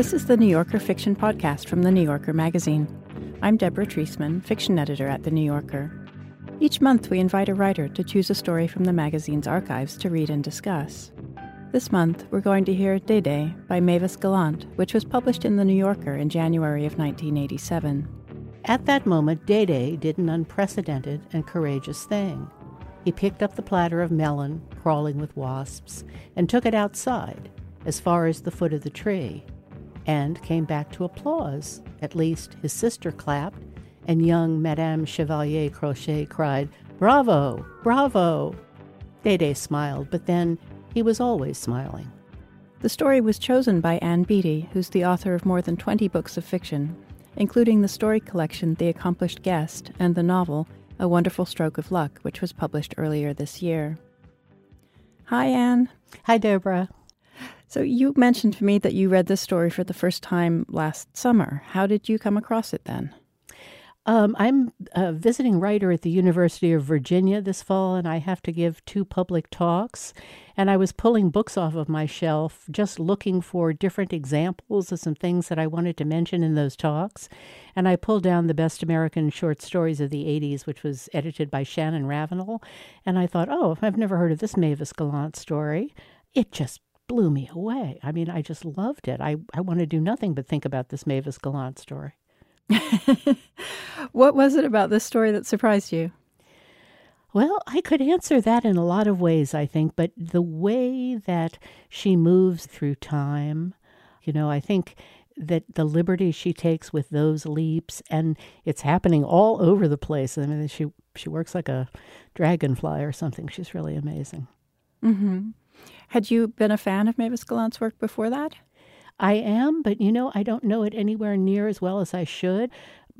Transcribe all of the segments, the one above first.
This is the New Yorker Fiction Podcast from The New Yorker magazine. I'm Deborah Treisman, fiction editor at The New Yorker. Each month, we invite a writer to choose a story from the magazine's archives to read and discuss. This month, we're going to hear Dede by Mavis Gallant, which was published in The New Yorker in January of 1987. At that moment, Dede did an unprecedented and courageous thing. He picked up the platter of melon, crawling with wasps, and took it outside, as far as the foot of the tree and came back to applause. At least his sister clapped, and young Madame Chevalier Crochet cried, Bravo! Bravo! Dede smiled, but then he was always smiling. The story was chosen by Ann Beattie, who's the author of more than 20 books of fiction, including the story collection The Accomplished Guest and the novel A Wonderful Stroke of Luck, which was published earlier this year. Hi, Anne. Hi, Deborah. So, you mentioned to me that you read this story for the first time last summer. How did you come across it then? Um, I'm a visiting writer at the University of Virginia this fall, and I have to give two public talks. And I was pulling books off of my shelf, just looking for different examples of some things that I wanted to mention in those talks. And I pulled down the Best American Short Stories of the 80s, which was edited by Shannon Ravenel. And I thought, oh, I've never heard of this Mavis Gallant story. It just blew me away. I mean, I just loved it. I, I want to do nothing but think about this Mavis Gallant story. what was it about this story that surprised you? Well, I could answer that in a lot of ways, I think, but the way that she moves through time, you know, I think that the liberty she takes with those leaps and it's happening all over the place. I mean, she she works like a dragonfly or something. She's really amazing. Mm-hmm. Had you been a fan of Mavis Gallant's work before that? I am, but you know, I don't know it anywhere near as well as I should.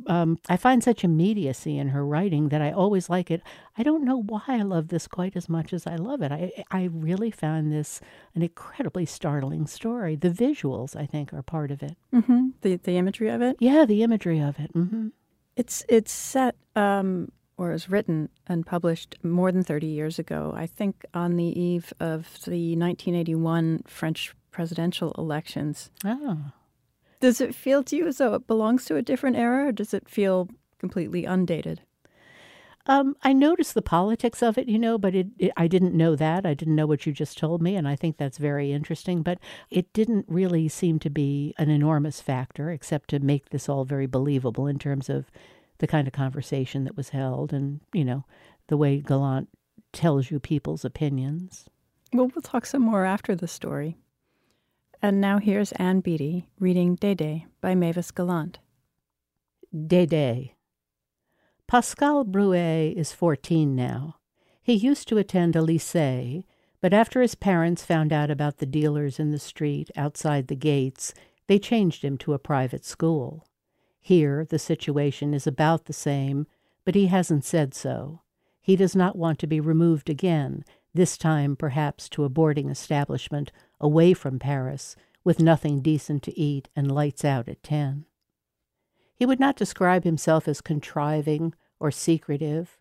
Um, I find such immediacy in her writing that I always like it. I don't know why I love this quite as much as I love it. I I really found this an incredibly startling story. The visuals, I think, are part of it. Mm-hmm. The the imagery of it. Yeah, the imagery of it. Mm-hmm. It's it's set um, or was written and published more than 30 years ago, I think on the eve of the 1981 French presidential elections. Oh. Does it feel to you as though it belongs to a different era, or does it feel completely undated? Um, I noticed the politics of it, you know, but it, it, I didn't know that. I didn't know what you just told me, and I think that's very interesting. But it didn't really seem to be an enormous factor, except to make this all very believable in terms of the kind of conversation that was held and, you know, the way Gallant tells you people's opinions. Well, we'll talk some more after the story. And now here's Ann Beattie reading Dede by Mavis Gallant. Dede. Pascal Bruet is 14 now. He used to attend a lycée, but after his parents found out about the dealers in the street outside the gates, they changed him to a private school. Here, the situation is about the same, but he hasn't said so. He does not want to be removed again, this time perhaps to a boarding establishment away from Paris, with nothing decent to eat and lights out at ten. He would not describe himself as contriving or secretive.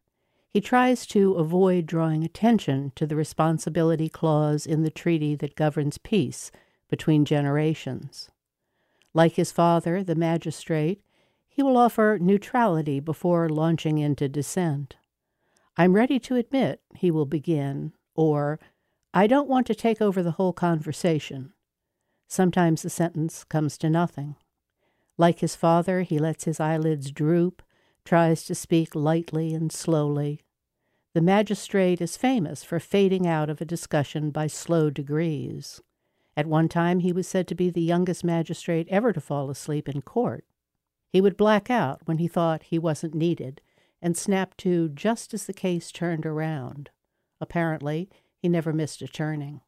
He tries to avoid drawing attention to the responsibility clause in the treaty that governs peace between generations. Like his father, the magistrate, he will offer neutrality before launching into dissent. I'm ready to admit, he will begin, or I don't want to take over the whole conversation. Sometimes the sentence comes to nothing. Like his father, he lets his eyelids droop, tries to speak lightly and slowly. The magistrate is famous for fading out of a discussion by slow degrees. At one time, he was said to be the youngest magistrate ever to fall asleep in court. He would black out when he thought he wasn't needed and snap to just as the case turned around. Apparently, he never missed a turning.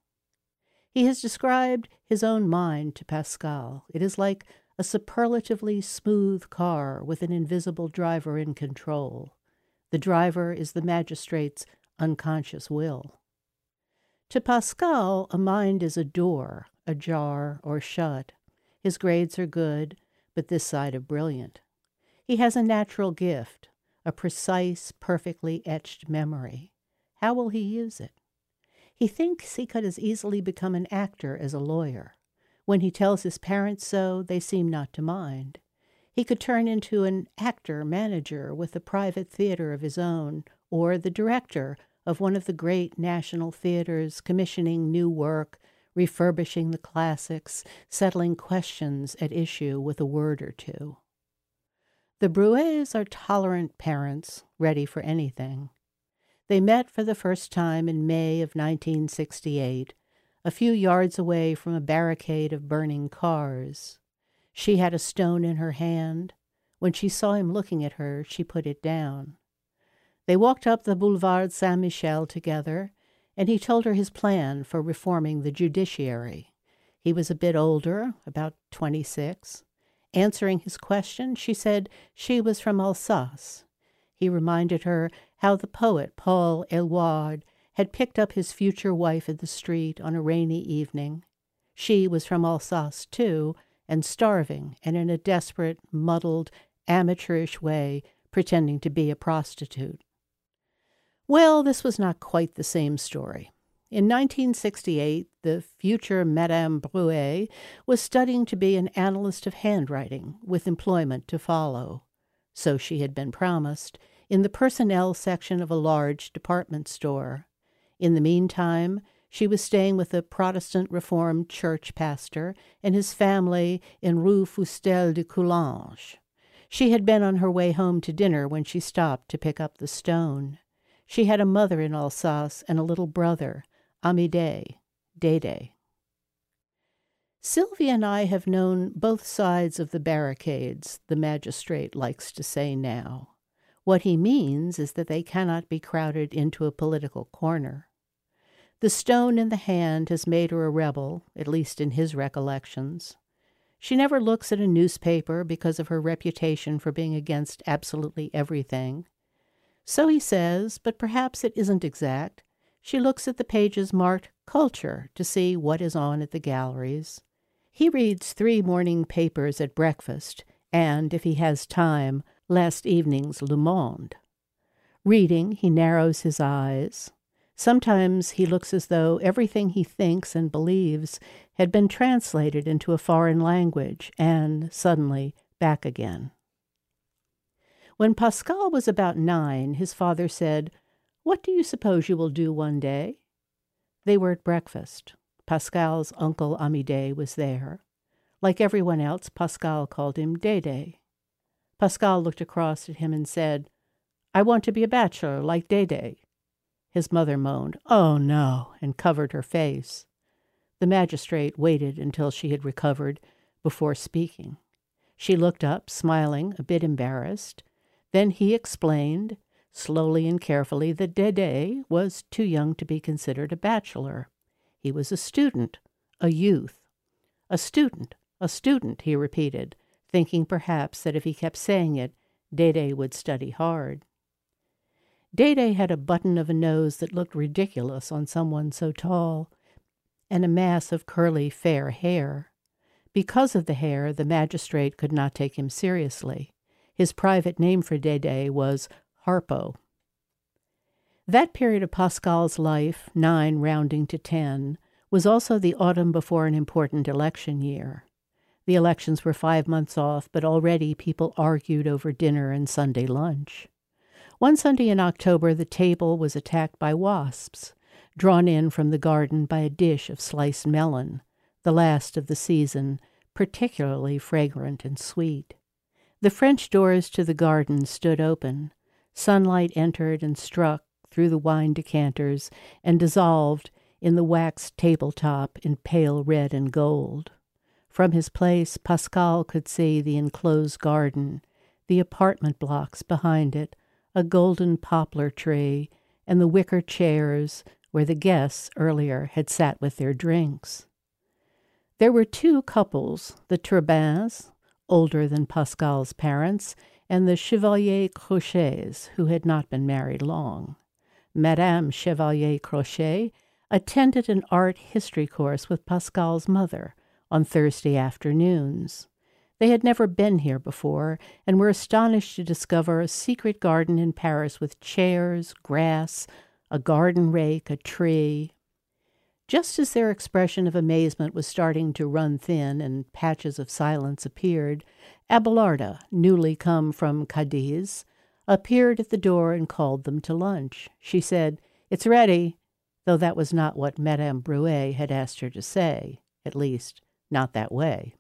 He has described his own mind to Pascal. It is like a superlatively smooth car with an invisible driver in control. The driver is the magistrate's unconscious will. To Pascal, a mind is a door, ajar or shut. His grades are good, but this side of brilliant. He has a natural gift, a precise, perfectly etched memory. How will he use it? He thinks he could as easily become an actor as a lawyer. When he tells his parents so, they seem not to mind. He could turn into an actor manager with a private theater of his own, or the director of one of the great national theaters, commissioning new work, refurbishing the classics, settling questions at issue with a word or two. The Bruets are tolerant parents, ready for anything. They met for the first time in May of 1968, a few yards away from a barricade of burning cars. She had a stone in her hand. When she saw him looking at her, she put it down. They walked up the Boulevard Saint Michel together, and he told her his plan for reforming the judiciary. He was a bit older, about 26. Answering his question, she said she was from Alsace. He reminded her how the poet Paul Eluard had picked up his future wife in the street on a rainy evening. She was from Alsace, too, and starving, and in a desperate, muddled, amateurish way pretending to be a prostitute. Well, this was not quite the same story. In 1968, the future Madame Bruet was studying to be an analyst of handwriting, with employment to follow. So she had been promised, in the personnel section of a large department store. In the meantime, she was staying with a Protestant Reformed church pastor and his family in Rue Fustel de Coulanges. She had been on her way home to dinner when she stopped to pick up the stone. She had a mother in Alsace and a little brother, Amedee, Dede. Sylvia and I have known both sides of the barricades, the magistrate likes to say now. What he means is that they cannot be crowded into a political corner. The stone in the hand has made her a rebel, at least in his recollections. She never looks at a newspaper because of her reputation for being against absolutely everything. So he says, but perhaps it isn't exact. She looks at the pages marked Culture to see what is on at the galleries. He reads three morning papers at breakfast, and, if he has time, last evening's Le Monde. Reading, he narrows his eyes. Sometimes he looks as though everything he thinks and believes had been translated into a foreign language and, suddenly, back again. When Pascal was about nine, his father said, What do you suppose you will do one day? They were at breakfast. Pascal's uncle Amedee was there. Like everyone else, Pascal called him Dede. Pascal looked across at him and said, I want to be a bachelor like Dede. His mother moaned, Oh, no, and covered her face. The magistrate waited until she had recovered before speaking. She looked up, smiling, a bit embarrassed. Then he explained, slowly and carefully, that Dede was too young to be considered a bachelor. He was a student, a youth. A student, a student, he repeated, thinking perhaps that if he kept saying it, Dede would study hard. Dede had a button of a nose that looked ridiculous on someone so tall, and a mass of curly fair hair. Because of the hair, the magistrate could not take him seriously. His private name for Dede was Harpo. That period of Pascal's life, nine rounding to ten, was also the autumn before an important election year. The elections were five months off, but already people argued over dinner and Sunday lunch. One Sunday in October, the table was attacked by wasps, drawn in from the garden by a dish of sliced melon, the last of the season, particularly fragrant and sweet. The French doors to the garden stood open. Sunlight entered and struck through the wine decanters and dissolved in the waxed tabletop in pale red and gold. From his place, Pascal could see the enclosed garden, the apartment blocks behind it, a golden poplar tree, and the wicker chairs where the guests earlier had sat with their drinks. There were two couples, the Turbins, older than Pascal's parents, and the Chevalier Crochets, who had not been married long. Madame Chevalier Crochet attended an art history course with Pascal's mother on Thursday afternoons. They had never been here before and were astonished to discover a secret garden in Paris with chairs, grass, a garden rake, a tree. Just as their expression of amazement was starting to run thin and patches of silence appeared, Abelarda, newly come from Cadiz, appeared at the door and called them to lunch. She said, It's ready, though that was not what Madame Bruet had asked her to say, at least, not that way.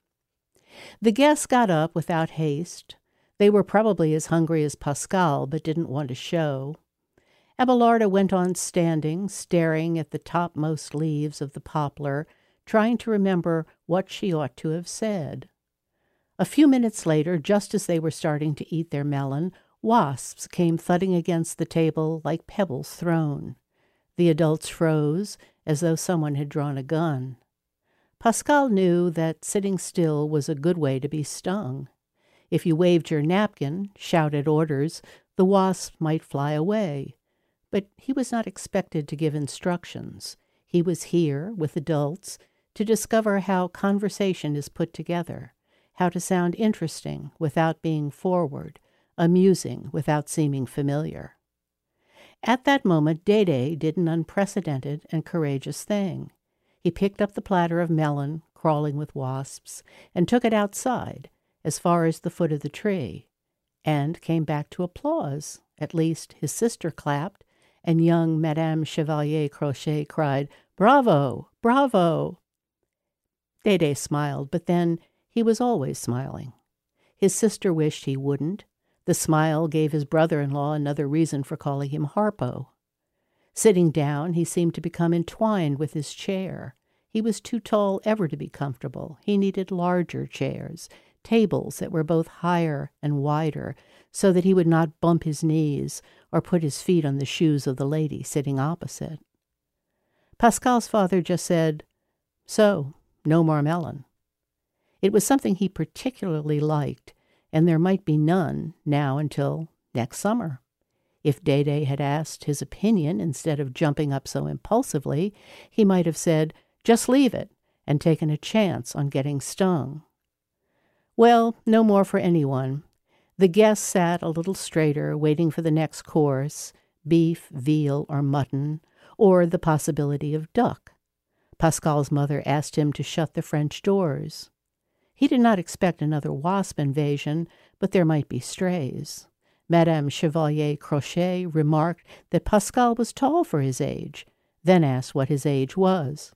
The guests got up without haste. They were probably as hungry as Pascal, but didn't want to show. Abelarda went on standing, staring at the topmost leaves of the poplar, trying to remember what she ought to have said. A few minutes later, just as they were starting to eat their melon, wasps came thudding against the table like pebbles thrown. The adults froze, as though someone had drawn a gun. Pascal knew that sitting still was a good way to be stung. If you waved your napkin, shouted orders, the wasp might fly away. But he was not expected to give instructions. He was here, with adults, to discover how conversation is put together, how to sound interesting without being forward, amusing without seeming familiar. At that moment, Dede did an unprecedented and courageous thing. He picked up the platter of melon, crawling with wasps, and took it outside, as far as the foot of the tree, and came back to applause. At least his sister clapped, and young Madame Chevalier Crochet cried, Bravo! Bravo! Dede smiled, but then he was always smiling. His sister wished he wouldn't. The smile gave his brother in law another reason for calling him Harpo. Sitting down, he seemed to become entwined with his chair. He was too tall ever to be comfortable. He needed larger chairs, tables that were both higher and wider, so that he would not bump his knees or put his feet on the shoes of the lady sitting opposite. Pascal's father just said, So, no more melon. It was something he particularly liked, and there might be none now until next summer. If Dede had asked his opinion instead of jumping up so impulsively, he might have said, Just leave it, and taken a chance on getting stung. Well, no more for anyone. The guests sat a little straighter, waiting for the next course beef, veal, or mutton, or the possibility of duck. Pascal's mother asked him to shut the French doors. He did not expect another wasp invasion, but there might be strays. Madame Chevalier Crochet remarked that Pascal was tall for his age, then asked what his age was.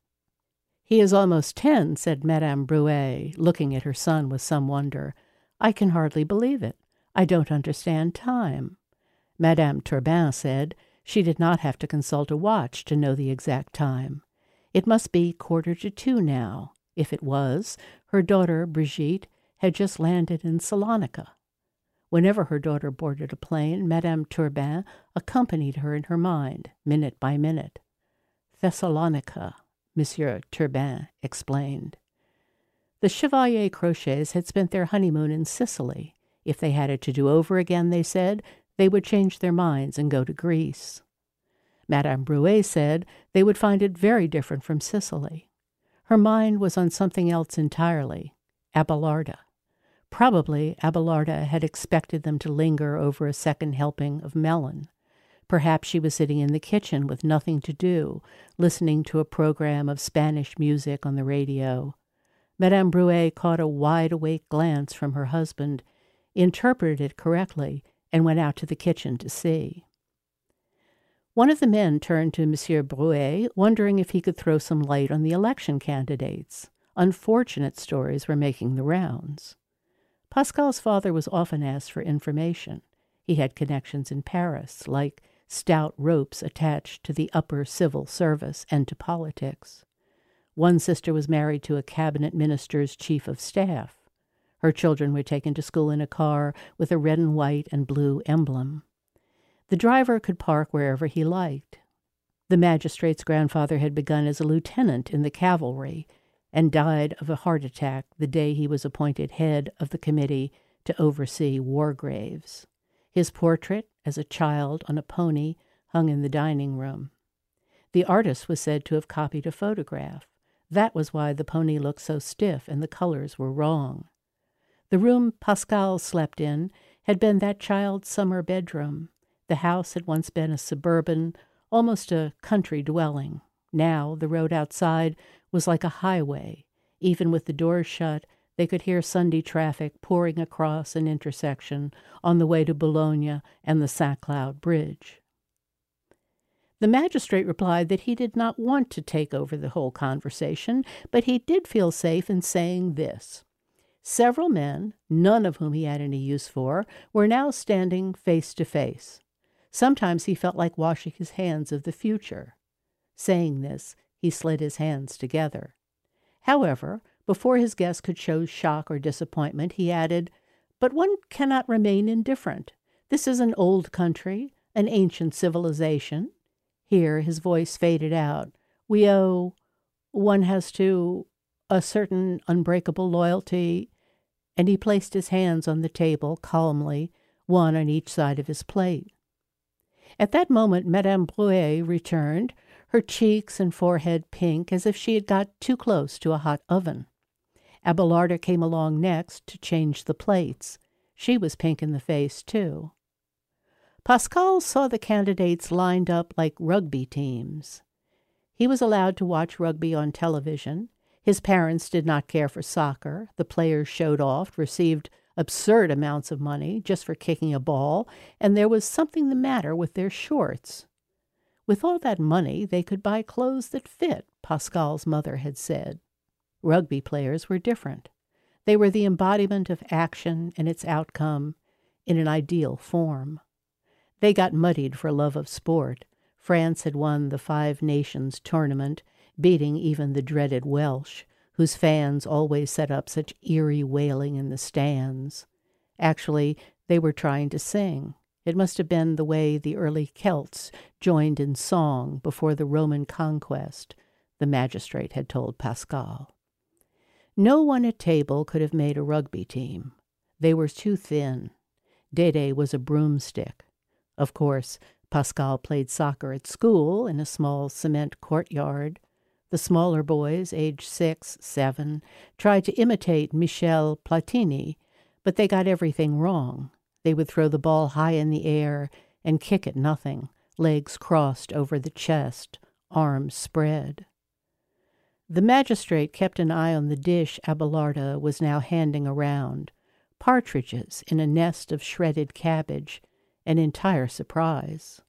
He is almost ten, said Madame Bruet, looking at her son with some wonder. I can hardly believe it. I don't understand time. Madame Turbin said she did not have to consult a watch to know the exact time. It must be quarter to two now. If it was, her daughter, Brigitte, had just landed in Salonika. Whenever her daughter boarded a plane, Madame Turbin accompanied her in her mind, minute by minute. Thessalonica, Monsieur Turbin explained. The Chevalier Crochets had spent their honeymoon in Sicily. If they had it to do over again, they said, they would change their minds and go to Greece. Madame Bruet said they would find it very different from Sicily. Her mind was on something else entirely Abelarda. Probably Abelarda had expected them to linger over a second helping of melon. Perhaps she was sitting in the kitchen with nothing to do, listening to a program of Spanish music on the radio. Madame Bruet caught a wide awake glance from her husband, interpreted it correctly, and went out to the kitchen to see. One of the men turned to Monsieur Bruet, wondering if he could throw some light on the election candidates. Unfortunate stories were making the rounds. Pascal's father was often asked for information. He had connections in Paris, like stout ropes attached to the upper civil service and to politics. One sister was married to a cabinet minister's chief of staff. Her children were taken to school in a car with a red and white and blue emblem. The driver could park wherever he liked. The magistrate's grandfather had begun as a lieutenant in the cavalry and died of a heart attack the day he was appointed head of the committee to oversee war graves. His portrait, as a child on a pony, hung in the dining room. The artist was said to have copied a photograph. That was why the pony looked so stiff and the colors were wrong. The room Pascal slept in had been that child's summer bedroom. The house had once been a suburban, almost a country dwelling. Now the road outside was like a highway. Even with the doors shut, they could hear Sunday traffic pouring across an intersection on the way to Boulogne and the St. Cloud Bridge. The magistrate replied that he did not want to take over the whole conversation, but he did feel safe in saying this. Several men, none of whom he had any use for, were now standing face to face. Sometimes he felt like washing his hands of the future. Saying this, he slid his hands together. However, before his guest could show shock or disappointment, he added, But one cannot remain indifferent. This is an old country, an ancient civilization. Here his voice faded out. We owe, one has to, a certain unbreakable loyalty. And he placed his hands on the table calmly, one on each side of his plate. At that moment, Madame Bruet returned, her cheeks and forehead pink as if she had got too close to a hot oven. Abelarda came along next to change the plates. She was pink in the face, too. Pascal saw the candidates lined up like rugby teams. He was allowed to watch rugby on television. His parents did not care for soccer. The players showed off, received absurd amounts of money just for kicking a ball, and there was something the matter with their shorts. With all that money, they could buy clothes that fit, Pascal's mother had said. Rugby players were different. They were the embodiment of action and its outcome in an ideal form. They got muddied for love of sport. France had won the Five Nations tournament, beating even the dreaded Welsh, whose fans always set up such eerie wailing in the stands. Actually, they were trying to sing. It must have been the way the early Celts joined in song before the Roman conquest, the magistrate had told Pascal. No one at table could have made a rugby team. They were too thin. Dede was a broomstick. Of course, Pascal played soccer at school in a small cement courtyard. The smaller boys, aged six, seven, tried to imitate Michel Platini, but they got everything wrong. They would throw the ball high in the air and kick at nothing, legs crossed over the chest, arms spread. The magistrate kept an eye on the dish Abelarda was now handing around partridges in a nest of shredded cabbage, an entire surprise.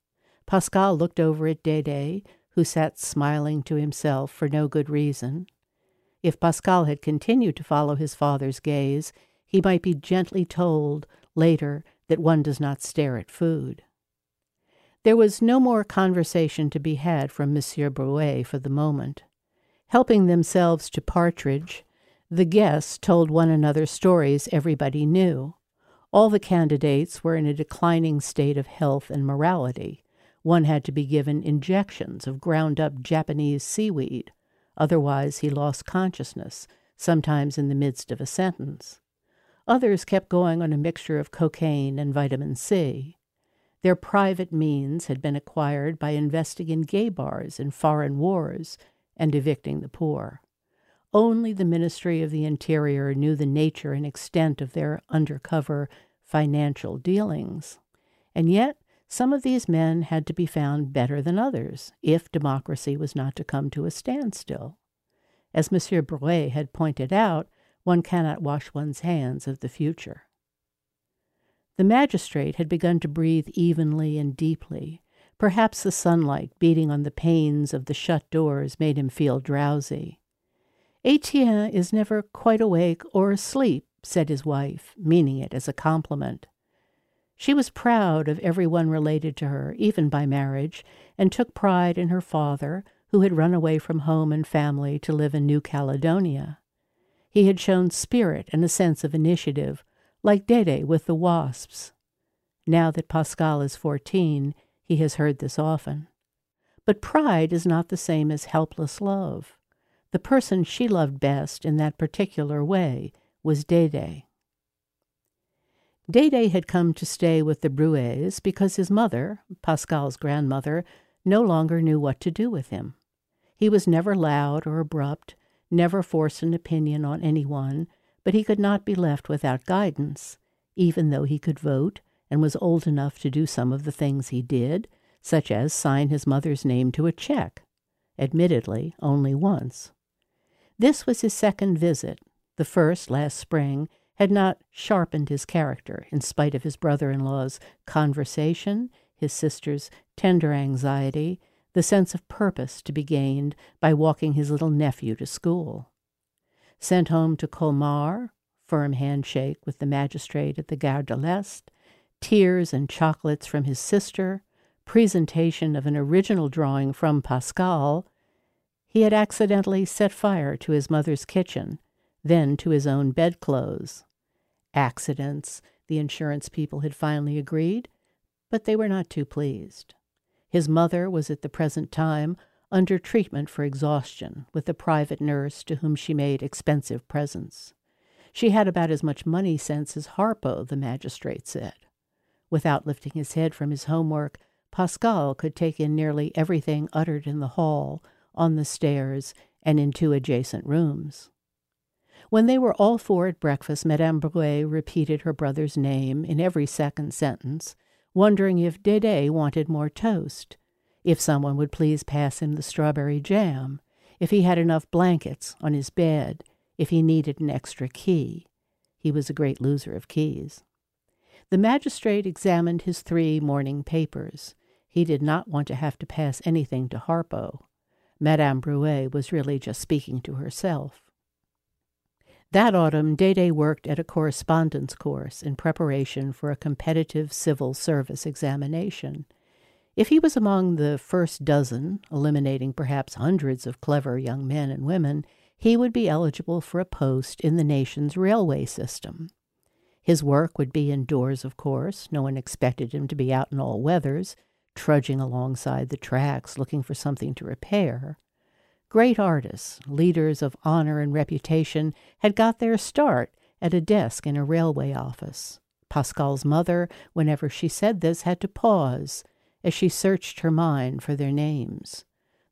Pascal looked over at Dede, who sat smiling to himself for no good reason. If Pascal had continued to follow his father's gaze, he might be gently told later that one does not stare at food. There was no more conversation to be had from Monsieur Bruet for the moment. Helping themselves to partridge, the guests told one another stories everybody knew. All the candidates were in a declining state of health and morality. One had to be given injections of ground up Japanese seaweed. Otherwise, he lost consciousness, sometimes in the midst of a sentence. Others kept going on a mixture of cocaine and vitamin C. Their private means had been acquired by investing in gay bars in foreign wars and evicting the poor. Only the Ministry of the Interior knew the nature and extent of their undercover financial dealings. And yet, some of these men had to be found better than others if democracy was not to come to a standstill. As Monsieur Bruet had pointed out, one cannot wash one's hands of the future. The magistrate had begun to breathe evenly and deeply. Perhaps the sunlight beating on the panes of the shut doors made him feel drowsy. Etienne is never quite awake or asleep, said his wife, meaning it as a compliment. She was proud of everyone related to her, even by marriage, and took pride in her father, who had run away from home and family to live in New Caledonia. He had shown spirit and a sense of initiative, like Dede with the wasps. Now that Pascal is fourteen, he has heard this often. But pride is not the same as helpless love. The person she loved best in that particular way was Dede. Dede had come to stay with the Bruets because his mother, Pascal's grandmother, no longer knew what to do with him. He was never loud or abrupt, never forced an opinion on anyone, but he could not be left without guidance, even though he could vote and was old enough to do some of the things he did, such as sign his mother's name to a check. admittedly only once. This was his second visit. The first, last spring, had not sharpened his character in spite of his brother in law's conversation, his sister's tender anxiety, the sense of purpose to be gained by walking his little nephew to school. Sent home to Colmar, firm handshake with the magistrate at the Gare de l'Est, tears and chocolates from his sister, presentation of an original drawing from Pascal, he had accidentally set fire to his mother's kitchen, then to his own bedclothes. Accidents, the insurance people had finally agreed, but they were not too pleased. His mother was at the present time under treatment for exhaustion with a private nurse to whom she made expensive presents. She had about as much money sense as Harpo, the magistrate said. Without lifting his head from his homework, Pascal could take in nearly everything uttered in the hall, on the stairs, and in two adjacent rooms. When they were all four at breakfast, Madame Bruet repeated her brother's name in every second sentence, wondering if Dede wanted more toast, if someone would please pass him the strawberry jam, if he had enough blankets on his bed, if he needed an extra key. He was a great loser of keys. The magistrate examined his three morning papers. He did not want to have to pass anything to Harpo. Madame Bruet was really just speaking to herself. That autumn, Dede worked at a correspondence course in preparation for a competitive civil service examination. If he was among the first dozen, eliminating perhaps hundreds of clever young men and women, he would be eligible for a post in the nation's railway system. His work would be indoors, of course. No one expected him to be out in all weathers, trudging alongside the tracks looking for something to repair. Great artists, leaders of honor and reputation, had got their start at a desk in a railway office. Pascal's mother, whenever she said this, had to pause as she searched her mind for their names.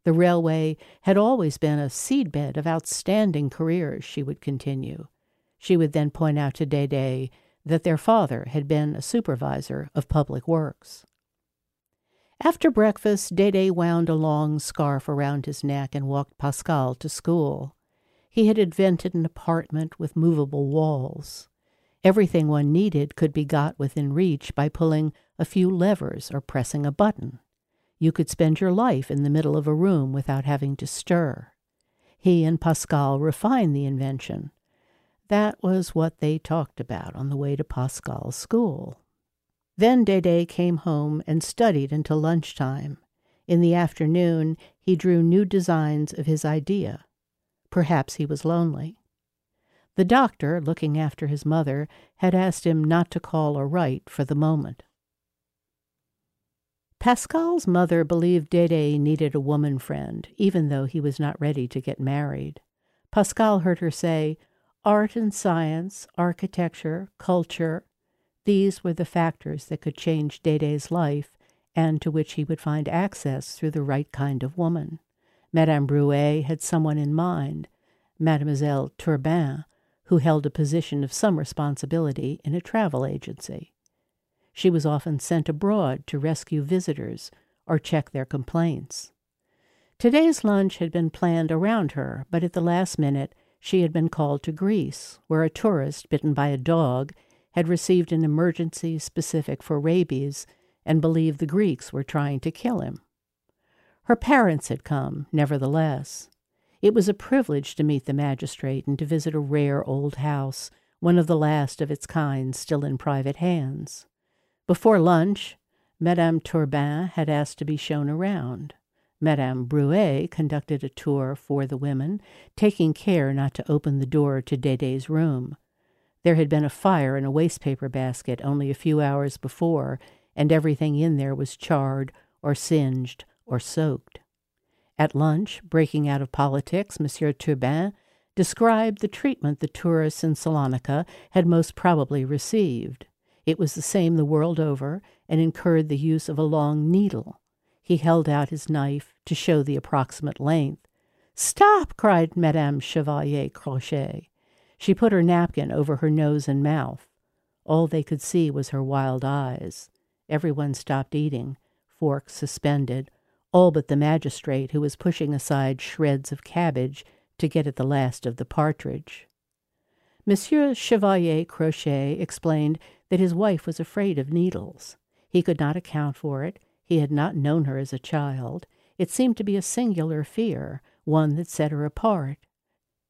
The railway had always been a seedbed of outstanding careers, she would continue. She would then point out to Dede that their father had been a supervisor of public works. After breakfast, Dede wound a long scarf around his neck and walked Pascal to school. He had invented an apartment with movable walls. Everything one needed could be got within reach by pulling a few levers or pressing a button. You could spend your life in the middle of a room without having to stir. He and Pascal refined the invention. That was what they talked about on the way to Pascal's school. Then Dede came home and studied until lunchtime. In the afternoon, he drew new designs of his idea. Perhaps he was lonely. The doctor, looking after his mother, had asked him not to call or write for the moment. Pascal's mother believed Dede needed a woman friend, even though he was not ready to get married. Pascal heard her say, Art and science, architecture, culture, these were the factors that could change Dede's life and to which he would find access through the right kind of woman. Madame Bruet had someone in mind, Mademoiselle Turbin, who held a position of some responsibility in a travel agency. She was often sent abroad to rescue visitors or check their complaints. Today's lunch had been planned around her, but at the last minute she had been called to Greece, where a tourist bitten by a dog had received an emergency specific for rabies and believed the Greeks were trying to kill him. Her parents had come, nevertheless. It was a privilege to meet the magistrate and to visit a rare old house, one of the last of its kind still in private hands. Before lunch, Madame Turbin had asked to be shown around. Madame Bruet conducted a tour for the women, taking care not to open the door to Dede's room. There had been a fire in a wastepaper basket only a few hours before, and everything in there was charred or singed or soaked. At lunch, breaking out of politics, Monsieur Turbin described the treatment the tourists in Salonika had most probably received. It was the same the world over and incurred the use of a long needle. He held out his knife to show the approximate length. Stop! cried Madame Chevalier Crochet. She put her napkin over her nose and mouth. All they could see was her wild eyes. Everyone stopped eating, forks suspended, all but the magistrate who was pushing aside shreds of cabbage to get at the last of the partridge. Monsieur Chevalier Crochet explained that his wife was afraid of needles. He could not account for it. He had not known her as a child. It seemed to be a singular fear, one that set her apart.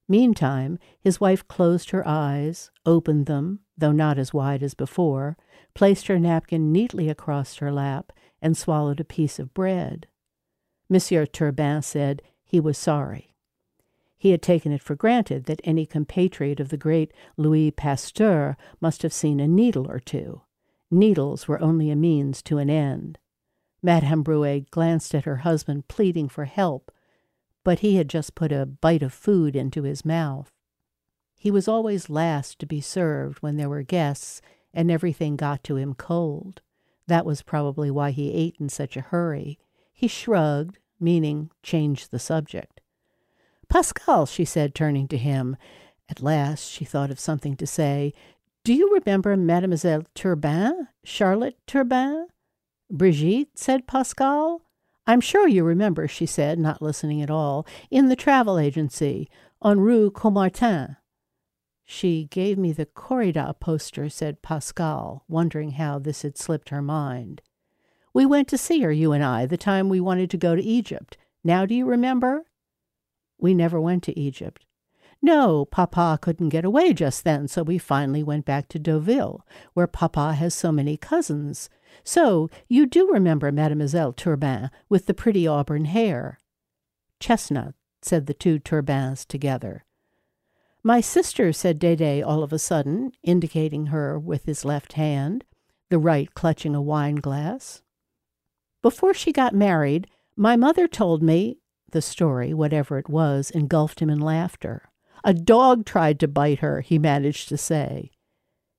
Meantime, his wife closed her eyes, opened them, though not as wide as before, placed her napkin neatly across her lap, and swallowed a piece of bread. Monsieur Turbin said he was sorry. He had taken it for granted that any compatriot of the great Louis Pasteur must have seen a needle or two. Needles were only a means to an end. Madame Bruet glanced at her husband, pleading for help, but he had just put a bite of food into his mouth. He was always last to be served when there were guests, and everything got to him cold. That was probably why he ate in such a hurry. He shrugged, meaning change the subject. Pascal, she said, turning to him. At last she thought of something to say. Do you remember Mademoiselle Turbin, Charlotte Turbin? Brigitte, said Pascal. I'm sure you remember, she said, not listening at all, in the travel agency on Rue Caumartin. She gave me the Corrida poster, said Pascal, wondering how this had slipped her mind. We went to see her, you and I, the time we wanted to go to Egypt. Now do you remember? We never went to Egypt. No, Papa couldn't get away just then, so we finally went back to Deauville, where Papa has so many cousins. So you do remember Mademoiselle Turbin with the pretty auburn hair. Chestnut, said the two Turbins together. My sister, said Dede all of a sudden, indicating her with his left hand, the right clutching a wine glass. Before she got married, my mother told me the story, whatever it was, engulfed him in laughter. A dog tried to bite her, he managed to say.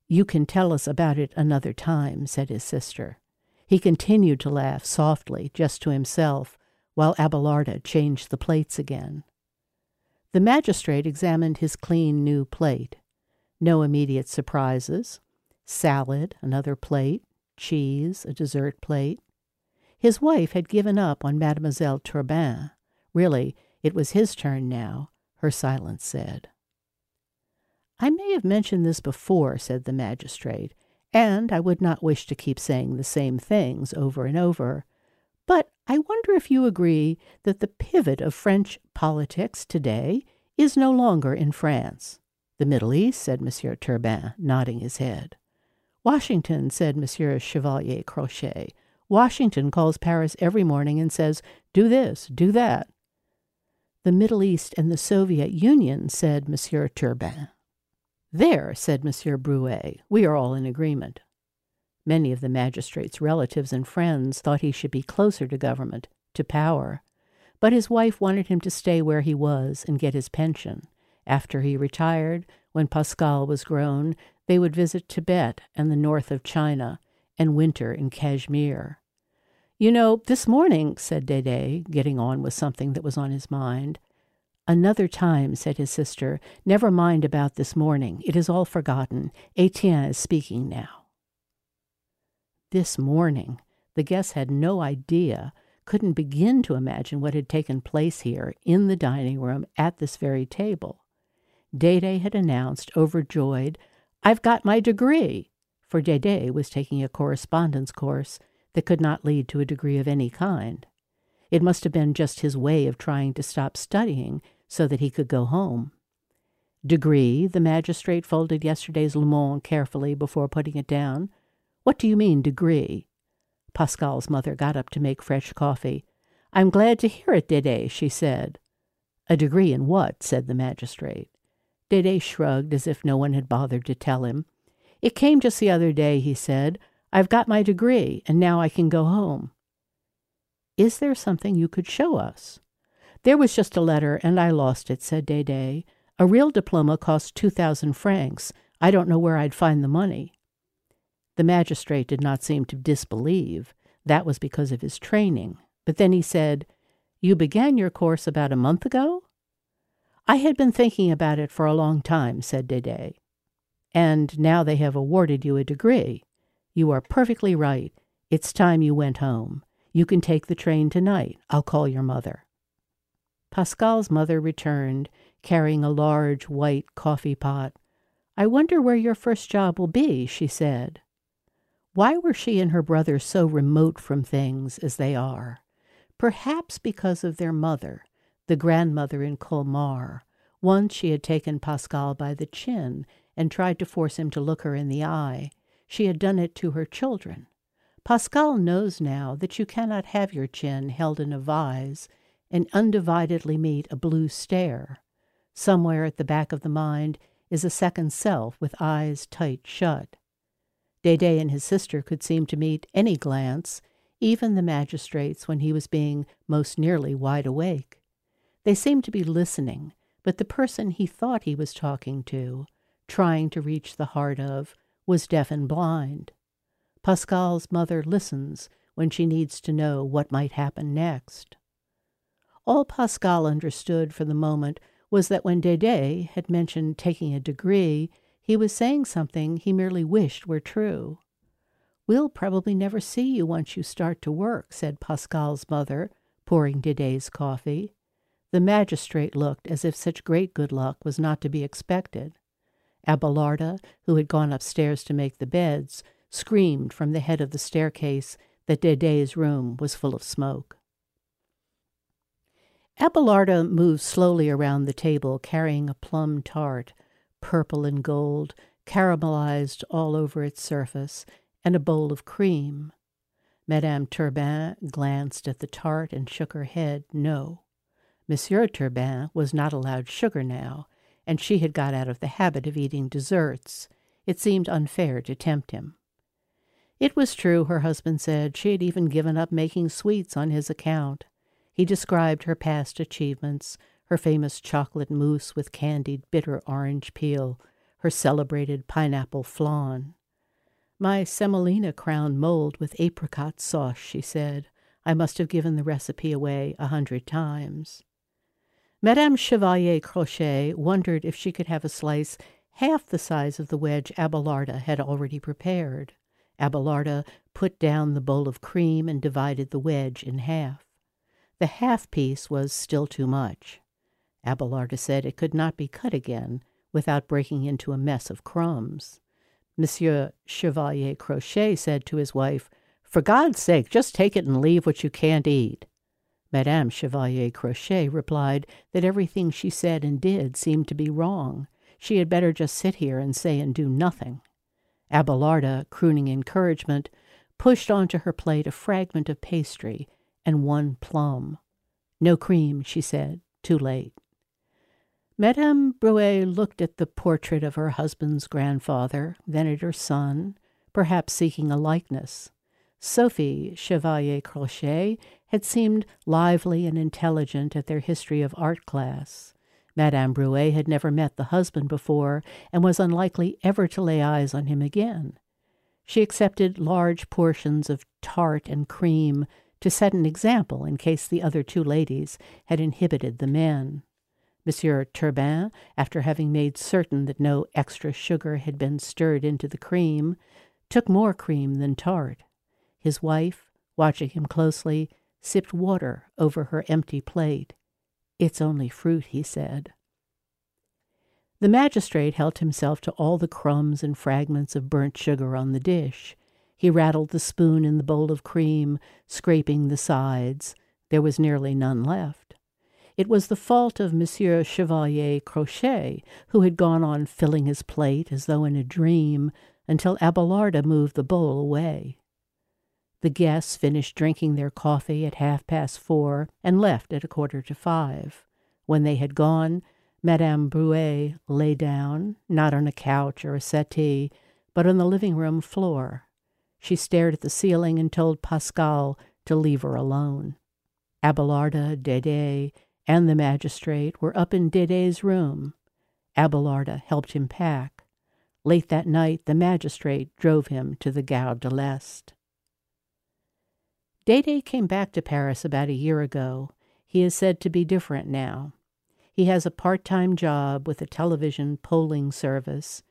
You can tell us about it another time, said his sister. He continued to laugh softly, just to himself, while Abelarda changed the plates again. The magistrate examined his clean new plate. No immediate surprises. Salad, another plate, cheese, a dessert plate. His wife had given up on Mademoiselle Turbin. Really, it was his turn now, her silence said. I may have mentioned this before, said the magistrate, and I would not wish to keep saying the same things over and over. But I wonder if you agree that the pivot of French politics today is no longer in France. The Middle East, said Monsieur Turbin, nodding his head. Washington, said Monsieur Chevalier Crochet. Washington calls Paris every morning and says, Do this, do that. The Middle East and the Soviet Union, said Monsieur Turbin. There, said Monsieur Bruet, we are all in agreement. Many of the magistrate's relatives and friends thought he should be closer to government, to power. But his wife wanted him to stay where he was and get his pension. After he retired, when Pascal was grown, they would visit Tibet and the north of China, and winter in Kashmir. You know, this morning, said Dede, getting on with something that was on his mind, Another time, said his sister. Never mind about this morning. It is all forgotten. Etienne is speaking now. This morning. The guests had no idea, couldn't begin to imagine what had taken place here in the dining room at this very table. Dede had announced, overjoyed, I've got my degree, for Dede was taking a correspondence course that could not lead to a degree of any kind. It must have been just his way of trying to stop studying so that he could go home. Degree, the magistrate folded yesterday's Le Monde carefully before putting it down. What do you mean, degree? Pascal's mother got up to make fresh coffee. I'm glad to hear it, Dede, she said. A degree in what? said the magistrate. Dede shrugged as if no one had bothered to tell him. It came just the other day, he said. I've got my degree, and now I can go home. Is there something you could show us? There was just a letter, and I lost it, said Dede. A real diploma costs two thousand francs. I don't know where I'd find the money. The magistrate did not seem to disbelieve. That was because of his training. But then he said, You began your course about a month ago? I had been thinking about it for a long time, said Dede. And now they have awarded you a degree. You are perfectly right. It's time you went home. You can take the train tonight. I'll call your mother. Pascal's mother returned, carrying a large white coffee pot. I wonder where your first job will be, she said. Why were she and her brother so remote from things as they are? Perhaps because of their mother, the grandmother in Colmar. Once she had taken Pascal by the chin and tried to force him to look her in the eye. She had done it to her children. Pascal knows now that you cannot have your chin held in a vise and undividedly meet a blue stare. Somewhere at the back of the mind is a second self with eyes tight shut. Dede and his sister could seem to meet any glance, even the magistrate's when he was being most nearly wide awake. They seemed to be listening, but the person he thought he was talking to, trying to reach the heart of, was deaf and blind. Pascal's mother listens when she needs to know what might happen next. All Pascal understood for the moment was that when Dede had mentioned taking a degree, he was saying something he merely wished were true. We'll probably never see you once you start to work, said Pascal's mother, pouring Dede's coffee. The magistrate looked as if such great good luck was not to be expected. Abelarda, who had gone upstairs to make the beds, screamed from the head of the staircase that Dede's room was full of smoke. Abelarda moved slowly around the table, carrying a plum tart purple and gold, caramelized all over its surface, and a bowl of cream. Madame Turbin glanced at the tart and shook her head no. Monsieur Turbin was not allowed sugar now, and she had got out of the habit of eating desserts. It seemed unfair to tempt him. It was true, her husband said. She had even given up making sweets on his account. He described her past achievements, her famous chocolate mousse with candied bitter orange peel, her celebrated pineapple flan. My semolina crown mold with apricot sauce, she said. I must have given the recipe away a hundred times. Madame Chevalier Crochet wondered if she could have a slice half the size of the wedge Abelarda had already prepared. Abelarda put down the bowl of cream and divided the wedge in half. The half piece was still too much. Abelarda said it could not be cut again without breaking into a mess of crumbs. Monsieur Chevalier Crochet said to his wife, For God's sake, just take it and leave what you can't eat. Madame Chevalier Crochet replied that everything she said and did seemed to be wrong. She had better just sit here and say and do nothing. Abelarda, crooning encouragement, pushed onto her plate a fragment of pastry and one plum. No cream, she said, too late. Madame Brouet looked at the portrait of her husband's grandfather, then at her son, perhaps seeking a likeness. Sophie Chevalier Crochet had seemed lively and intelligent at their history of art class. Madame Brouet had never met the husband before and was unlikely ever to lay eyes on him again. She accepted large portions of tart and cream to set an example in case the other two ladies had inhibited the men. Monsieur Turbin, after having made certain that no extra sugar had been stirred into the cream, took more cream than tart. His wife, watching him closely, sipped water over her empty plate. It's only fruit, he said. The magistrate helped himself to all the crumbs and fragments of burnt sugar on the dish. He rattled the spoon in the bowl of cream, scraping the sides. There was nearly none left. It was the fault of Monsieur Chevalier Crochet, who had gone on filling his plate as though in a dream until Abelarda moved the bowl away. The guests finished drinking their coffee at half past four and left at a quarter to five. When they had gone, Madame Brouet lay down, not on a couch or a settee, but on the living room floor. She stared at the ceiling and told Pascal to leave her alone. Abelarda, Dede, and the magistrate were up in Dede's room. Abelarda helped him pack. Late that night, the magistrate drove him to the Gare de l'Est. Dede came back to Paris about a year ago. He is said to be different now. He has a part time job with a television polling service.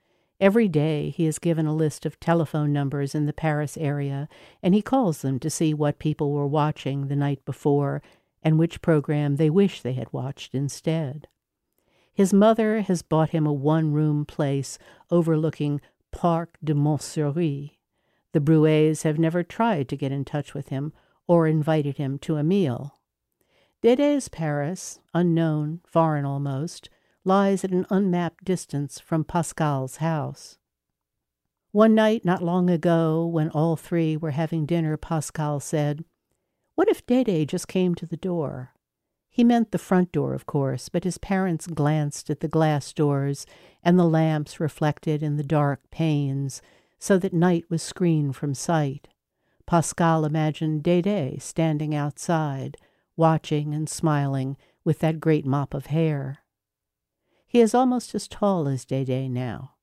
Every day he is given a list of telephone numbers in the Paris area, and he calls them to see what people were watching the night before and which program they wish they had watched instead. His mother has bought him a one room place overlooking Parc de Montsouris. The Bruets have never tried to get in touch with him or invited him to a meal. Dédé's Paris, unknown, foreign almost, lies at an unmapped distance from Pascal's house. One night not long ago, when all three were having dinner, Pascal said, What if Dédé just came to the door? He meant the front door, of course, but his parents glanced at the glass doors and the lamps reflected in the dark panes, so that night was screened from sight. Pascal imagined Dédé standing outside, watching and smiling with that great mop of hair. He is almost as tall as Dédé now.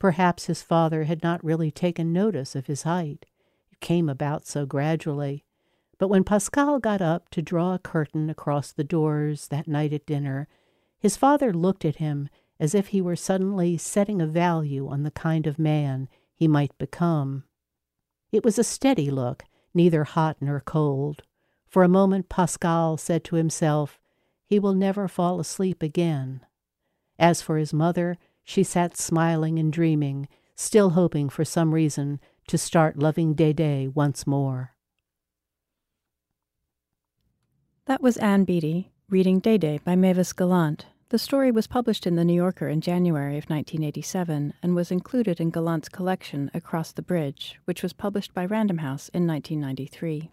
Perhaps his father had not really taken notice of his height. It came about so gradually. But when Pascal got up to draw a curtain across the doors that night at dinner, his father looked at him as if he were suddenly setting a value on the kind of man he might become. It was a steady look, neither hot nor cold. For a moment Pascal said to himself, He will never fall asleep again. As for his mother, she sat smiling and dreaming, still hoping for some reason to start loving Dédé once more. That was Ann Beattie reading Dédé by Mavis Gallant. The story was published in The New Yorker in January of 1987 and was included in Gallant's collection Across the Bridge, which was published by Random House in 1993.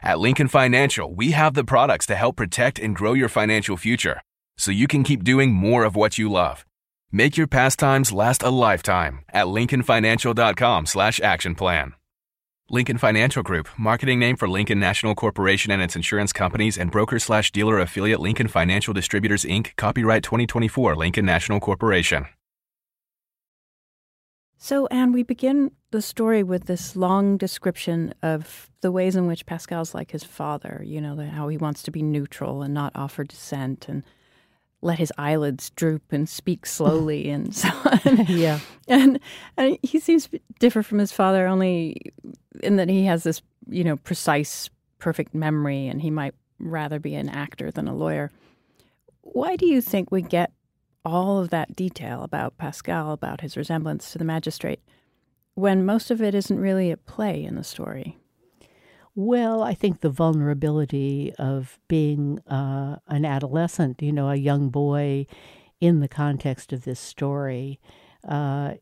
At Lincoln Financial, we have the products to help protect and grow your financial future so you can keep doing more of what you love. Make your pastimes last a lifetime at lincolnfinancial.com slash action plan. Lincoln Financial Group, marketing name for Lincoln National Corporation and its insurance companies and broker slash dealer affiliate Lincoln Financial Distributors Inc., copyright 2024, Lincoln National Corporation. So, Ann, we begin the story with this long description of the ways in which Pascal's like his father, you know, how he wants to be neutral and not offer dissent and let his eyelids droop and speak slowly and so on. yeah. And, and he seems different from his father only in that he has this, you know, precise, perfect memory and he might rather be an actor than a lawyer. Why do you think we get all of that detail about Pascal, about his resemblance to the magistrate, when most of it isn't really at play in the story? Well, I think the vulnerability of being uh, an adolescent, you know, a young boy in the context of this story. Uh,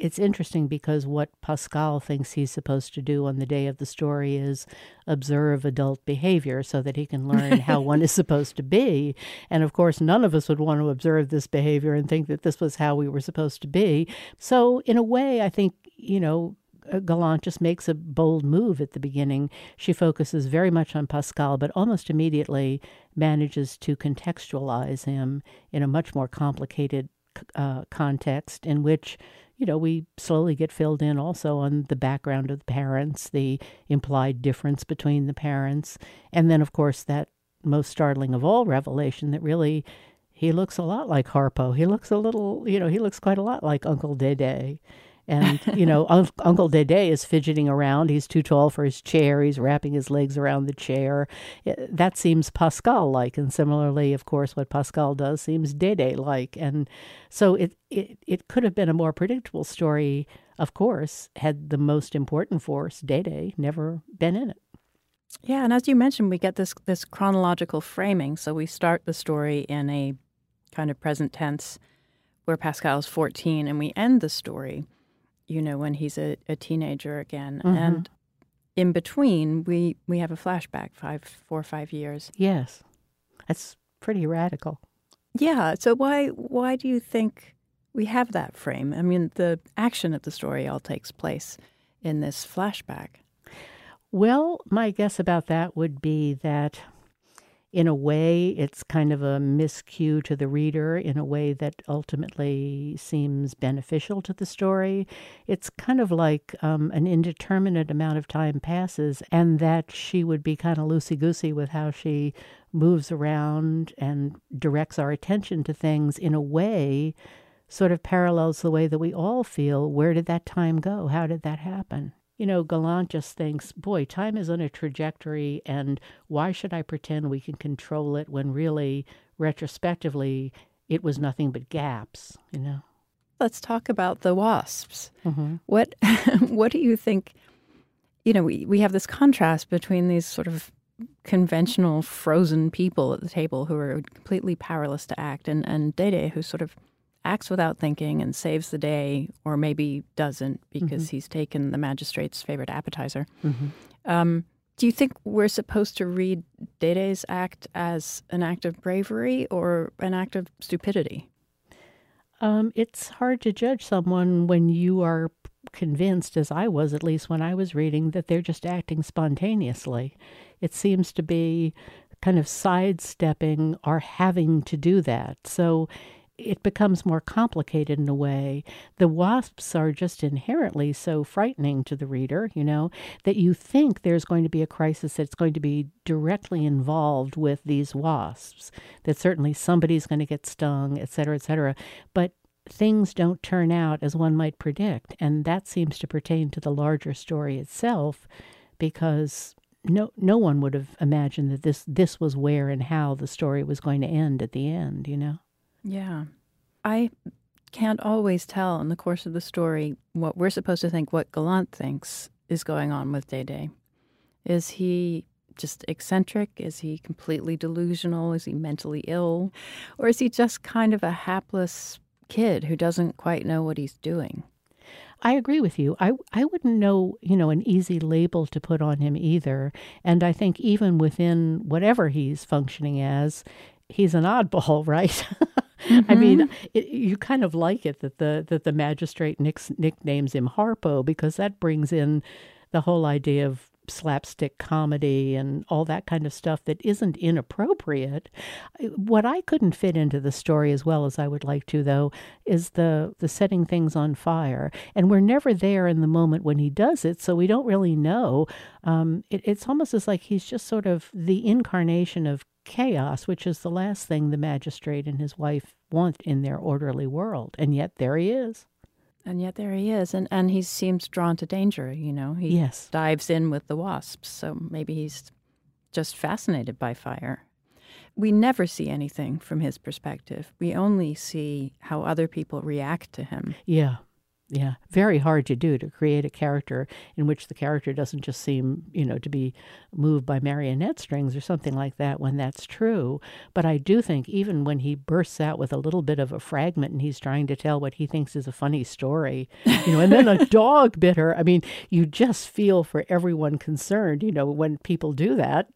it's interesting because what Pascal thinks he's supposed to do on the day of the story is observe adult behavior so that he can learn how one is supposed to be. And of course, none of us would want to observe this behavior and think that this was how we were supposed to be. So, in a way, I think, you know, uh, Gallant just makes a bold move at the beginning. She focuses very much on Pascal, but almost immediately manages to contextualize him in a much more complicated uh, context in which you know, we slowly get filled in also on the background of the parents, the implied difference between the parents, and then, of course, that most startling of all revelation that really he looks a lot like Harpo. He looks a little, you know, he looks quite a lot like Uncle Dede. And, you know, un- Uncle Dede is fidgeting around. He's too tall for his chair. He's wrapping his legs around the chair. It, that seems Pascal like. And similarly, of course, what Pascal does seems Dede like. And so it, it, it could have been a more predictable story, of course, had the most important force, Dede, never been in it. Yeah, and as you mentioned, we get this this chronological framing. So we start the story in a kind of present tense where Pascal is 14 and we end the story you know, when he's a, a teenager again. Mm-hmm. And in between, we, we have a flashback five, four or five years. Yes. That's pretty radical. Yeah. So why why do you think we have that frame? I mean, the action of the story all takes place in this flashback. Well, my guess about that would be that in a way, it's kind of a miscue to the reader in a way that ultimately seems beneficial to the story. It's kind of like um, an indeterminate amount of time passes, and that she would be kind of loosey goosey with how she moves around and directs our attention to things in a way sort of parallels the way that we all feel. Where did that time go? How did that happen? You know, Gallant just thinks, boy, time is on a trajectory, and why should I pretend we can control it when really, retrospectively, it was nothing but gaps, you know? Let's talk about the wasps. Mm-hmm. What, what do you think? You know, we, we have this contrast between these sort of conventional frozen people at the table who are completely powerless to act, and, and Dede, who's sort of acts without thinking and saves the day, or maybe doesn't because mm-hmm. he's taken the magistrate's favorite appetizer. Mm-hmm. Um, do you think we're supposed to read Dede's act as an act of bravery or an act of stupidity? Um, it's hard to judge someone when you are convinced, as I was at least when I was reading, that they're just acting spontaneously. It seems to be kind of sidestepping or having to do that. So it becomes more complicated in a way. The wasps are just inherently so frightening to the reader, you know, that you think there's going to be a crisis that's going to be directly involved with these wasps, that certainly somebody's going to get stung, et cetera, et cetera. But things don't turn out as one might predict. And that seems to pertain to the larger story itself because no no one would have imagined that this this was where and how the story was going to end at the end, you know. Yeah. I can't always tell in the course of the story what we're supposed to think, what Gallant thinks is going on with Dede. Is he just eccentric? Is he completely delusional? Is he mentally ill? Or is he just kind of a hapless kid who doesn't quite know what he's doing? I agree with you. I I wouldn't know, you know, an easy label to put on him either. And I think even within whatever he's functioning as, he's an oddball, right? Mm-hmm. I mean, mm-hmm. it, you kind of like it that the that the magistrate nicks, nicknames him Harpo because that brings in the whole idea of slapstick comedy and all that kind of stuff that isn't inappropriate. What I couldn't fit into the story as well as I would like to, though, is the the setting things on fire. And we're never there in the moment when he does it, so we don't really know. Um, it, it's almost as like he's just sort of the incarnation of chaos, which is the last thing the magistrate and his wife want in their orderly world. And yet there he is. And yet there he is. And, and he seems drawn to danger, you know. He yes. dives in with the wasps. So maybe he's just fascinated by fire. We never see anything from his perspective. We only see how other people react to him. Yeah. Yeah, very hard to do to create a character in which the character doesn't just seem, you know, to be moved by marionette strings or something like that when that's true. But I do think even when he bursts out with a little bit of a fragment and he's trying to tell what he thinks is a funny story, you know, and then a dog bit her, I mean, you just feel for everyone concerned, you know, when people do that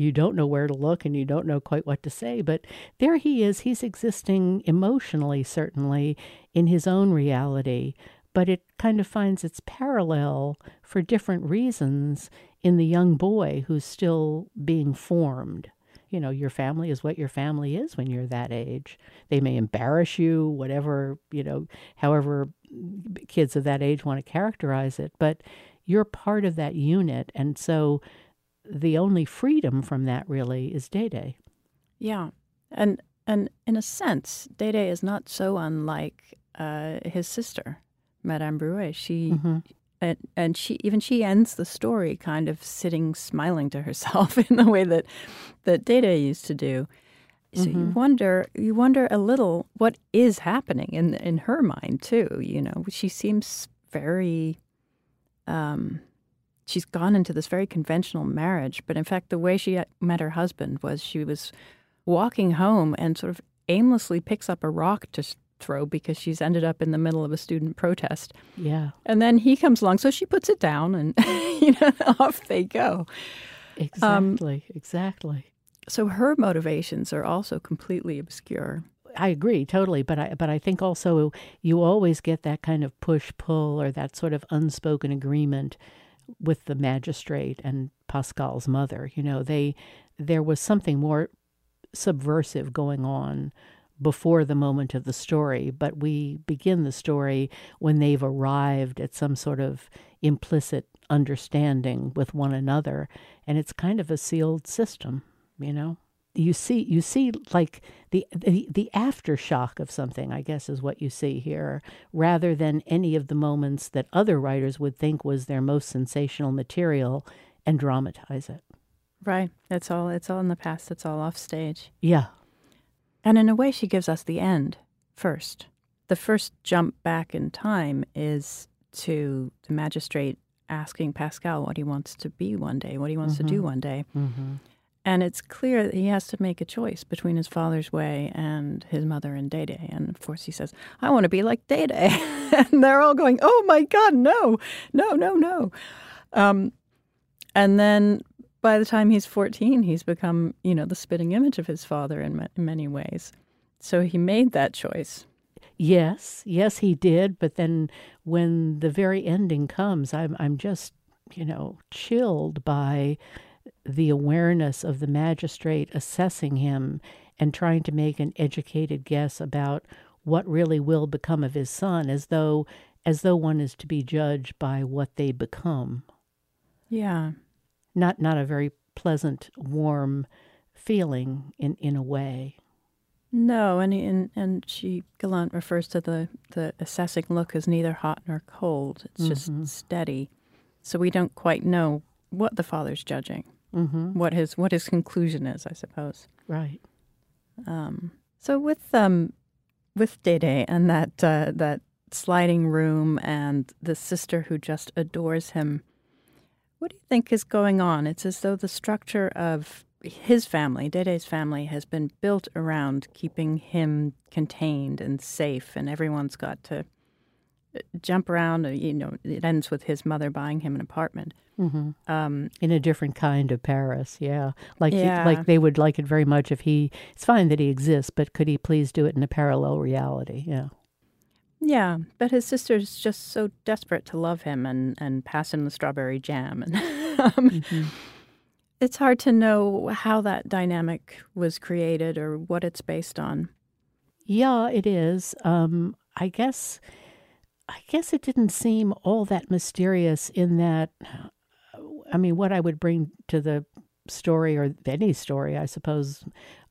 you don't know where to look and you don't know quite what to say. But there he is. He's existing emotionally, certainly, in his own reality, but it kind of finds its parallel for different reasons in the young boy who's still being formed. You know, your family is what your family is when you're that age. They may embarrass you, whatever, you know, however kids of that age want to characterize it, but you're part of that unit. And so the only freedom from that really is Dede. Yeah. And and in a sense, Dede is not so unlike uh, his sister, Madame Bruet. She Mm-hmm. and, and she even she ends the story kind of sitting smiling to herself in the way that that Dede used to do. So you Mhm. wonder you wonder a little what is happening in in her mind too. You know, she seems very. Um, she's gone into this very conventional marriage, but in fact, the way she met her husband was she was walking home and sort of aimlessly picks up a rock to throw because she's ended up in the middle of a student protest. Yeah, And then he comes along, so she puts it down, and you know, off they go. Um, exactly, exactly. So her motivations are also completely obscure. I agree totally, but I but I think also you always get that kind of push pull or that sort of unspoken agreement with the magistrate and Pascal's mother. You know, they there was something more subversive going on before the moment of the story, but we begin the story when they've arrived at some sort of implicit understanding with one another, and it's kind of a sealed system, you know you see you see like the, the the aftershock of something i guess is what you see here rather than any of the moments that other writers would think was their most sensational material and dramatize it Right. It's all it's all in the past. It's all off stage. yeah And in a way, she gives us the end first. The first jump back in time is to the magistrate asking Pascal what he wants to be one day, what he wants to do one day. mm-hmm. And it's clear that he has to make a choice between his father's way and his mother and Dede. And of course, he says, I want to be like Dede. and they're all going, Oh my God, no, no, no, no. Um, and then by the time he's 14, he's become, you know, the spitting image of his father in, ma- in many ways. So he made that choice. yes yes he did but then when the very ending comes i'm i'm just you know chilled by the awareness of the magistrate assessing him and trying to make an educated guess about what really will become of his son as though as though one is to be judged by what they become Yeah. not not a very pleasant warm feeling in in a way No, and and and she Gallant refers to the the assessing look as neither hot nor cold. It's just mm-hmm. steady. So we don't quite know what the father's judging, mm-hmm. what his what his conclusion is, I suppose. right Um, so with um with Day and that uh, that sliding room and the sister who just adores him, what do you think is going on? It's as though the structure of his family, Day's family, has been built around keeping him contained and safe, and everyone's got to jump around. uh, You know, it ends with his mother buying him an apartment. mm-hmm. Um, in a different kind of Paris. Yeah, like he- like they would like it very much if he. It's fine that he exists, but could he please do it in a parallel reality? Yeah, Yeah, but his sister's just so desperate to love him and, and pass him the strawberry jam. And um, it's hard to know how that dynamic was created or what it's based on. yeah, it is. Um, I guess, I guess it didn't seem all that mysterious in that. I mean, what I would bring to the story or any story, I suppose,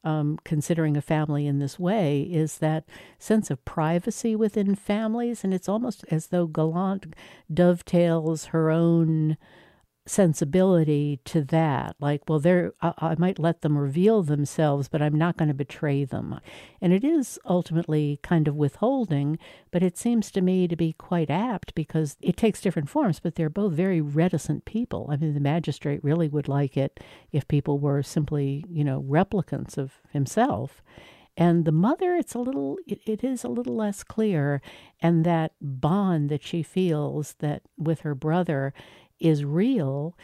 um, considering a family in this way, is that sense of privacy within families. And it's almost as though Gallant dovetails her own sensibility to that. Like, well, they're, I, I might let them reveal themselves, but I'm not going to betray them. And it is ultimately kind of withholding, but it seems to me to be quite apt because it takes different forms, but they're both very reticent people. I mean, the magistrate really would like it if people were simply, you know, replicants of himself. And the mother, it's a little, it, it is a little less clear. And that bond that she feels that with her brother is real.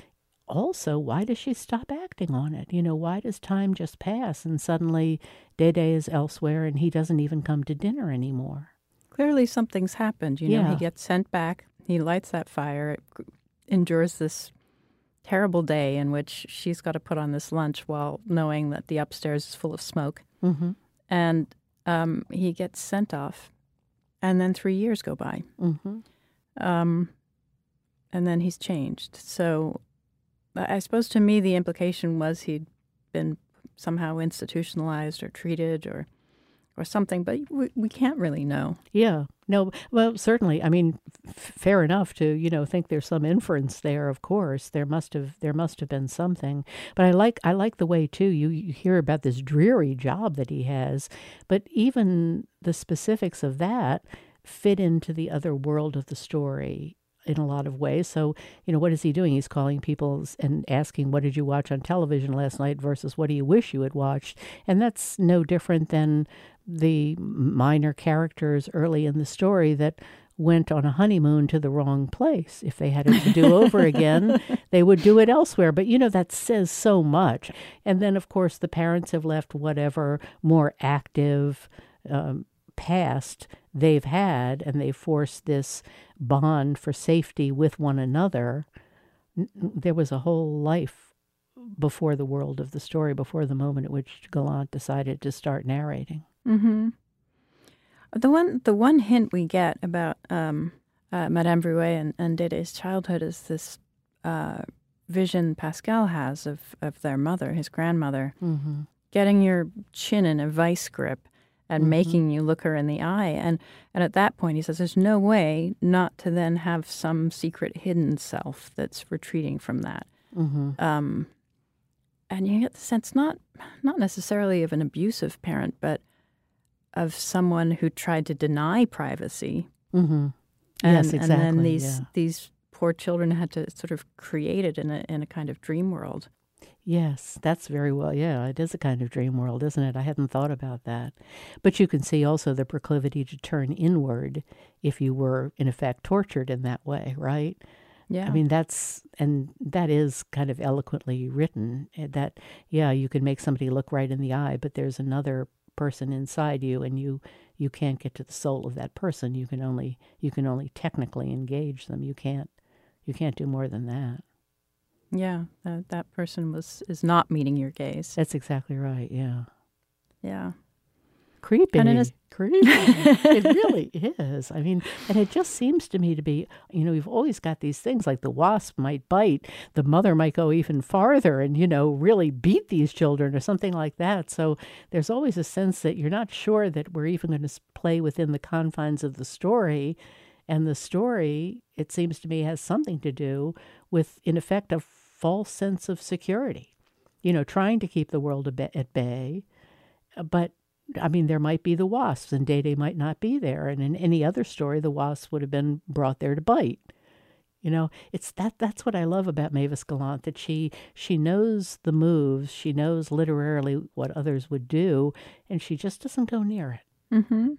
Also, why does she stop acting on it? You know, why does time just pass and suddenly Dede is elsewhere and he doesn't even come to dinner anymore? Clearly, something's happened. You know, he gets sent back, he lights that fire, it endures this terrible day in which she's got to put on this lunch while knowing that the upstairs is full of smoke. Mm-hmm. And um, he gets sent off. And then three years go by. Mm-hmm. Um, and then he's changed. So I suppose to me, the implication was he'd been somehow institutionalized or treated or or something, but we, we can't really know. Yeah. No, well, certainly. I mean, f- fair enough to you know think there's some inference there. Of course, there must have there must have been something. But I like I like the way too you, you hear about this dreary job that he has, but even the specifics of that fit into the other world of the story in a lot of ways. So, you know, what is he doing? He's calling people and asking, What did you watch on television last night versus what do you wish you had watched? And that's no different than the minor characters early in the story that went on a honeymoon to the wrong place. If they had it to do over again, they would do it elsewhere. But you know, that says so much. And then, of course, the parents have left whatever more active um, past they've had, and they forced this bond for safety with one another. There was a whole life before the world of the story, before the moment at which Gallant decided to start narrating. Mm-hmm. The one, the one hint we get about um, uh, Madame Bruet and, and Dédé's childhood is this uh, vision Pascal has of, of their mother, his grandmother, Mm-hmm. getting your chin in a vice grip and Mhm. making you look her in the eye. And and at that point, he says, "There's no way not to then have some secret hidden self that's retreating from that." Mm-hmm. Um, and you get the sense not not necessarily of an abusive parent, but of someone who tried to deny privacy. Mm-hmm. And, Yes, And then these yeah. these poor children had to sort of create it in a in a kind of dream world. Yes, that's very well. Yeah, it is a kind of dream world, isn't it? I hadn't thought about that. But you can see also the proclivity to turn inward if you were, in effect, tortured in that way, right? Yeah. I mean, that's, and that is kind of eloquently written eh, that, yeah, you can make somebody look right in the eye, but there's another person inside you and you you can't get to the soul of that person you can only you can only technically engage them you can't you can't do more than that yeah. That that person was is not meeting your gaze. that's exactly right yeah Yeah. creepy. And it is- creepy. it really is. I mean, and it just seems to me to be, you know, you've always got these things like the wasp might bite, the mother might go even farther and, you know, really beat these children or something like that. So there's always a sense that you're not sure that we're even going to play within the confines of the story. And the story, it seems to me, has something to do with, in effect, a false sense of security. You know, trying to keep the world at bay, but I mean, there might be the wasps, and Dede might not be there. And in any other story, the wasps would have been brought there to bite. You know, it's that. That's what I love about Mavis Gallant that she she knows the moves, she knows literarily what others would do, and she just doesn't go near it. Mm-hmm.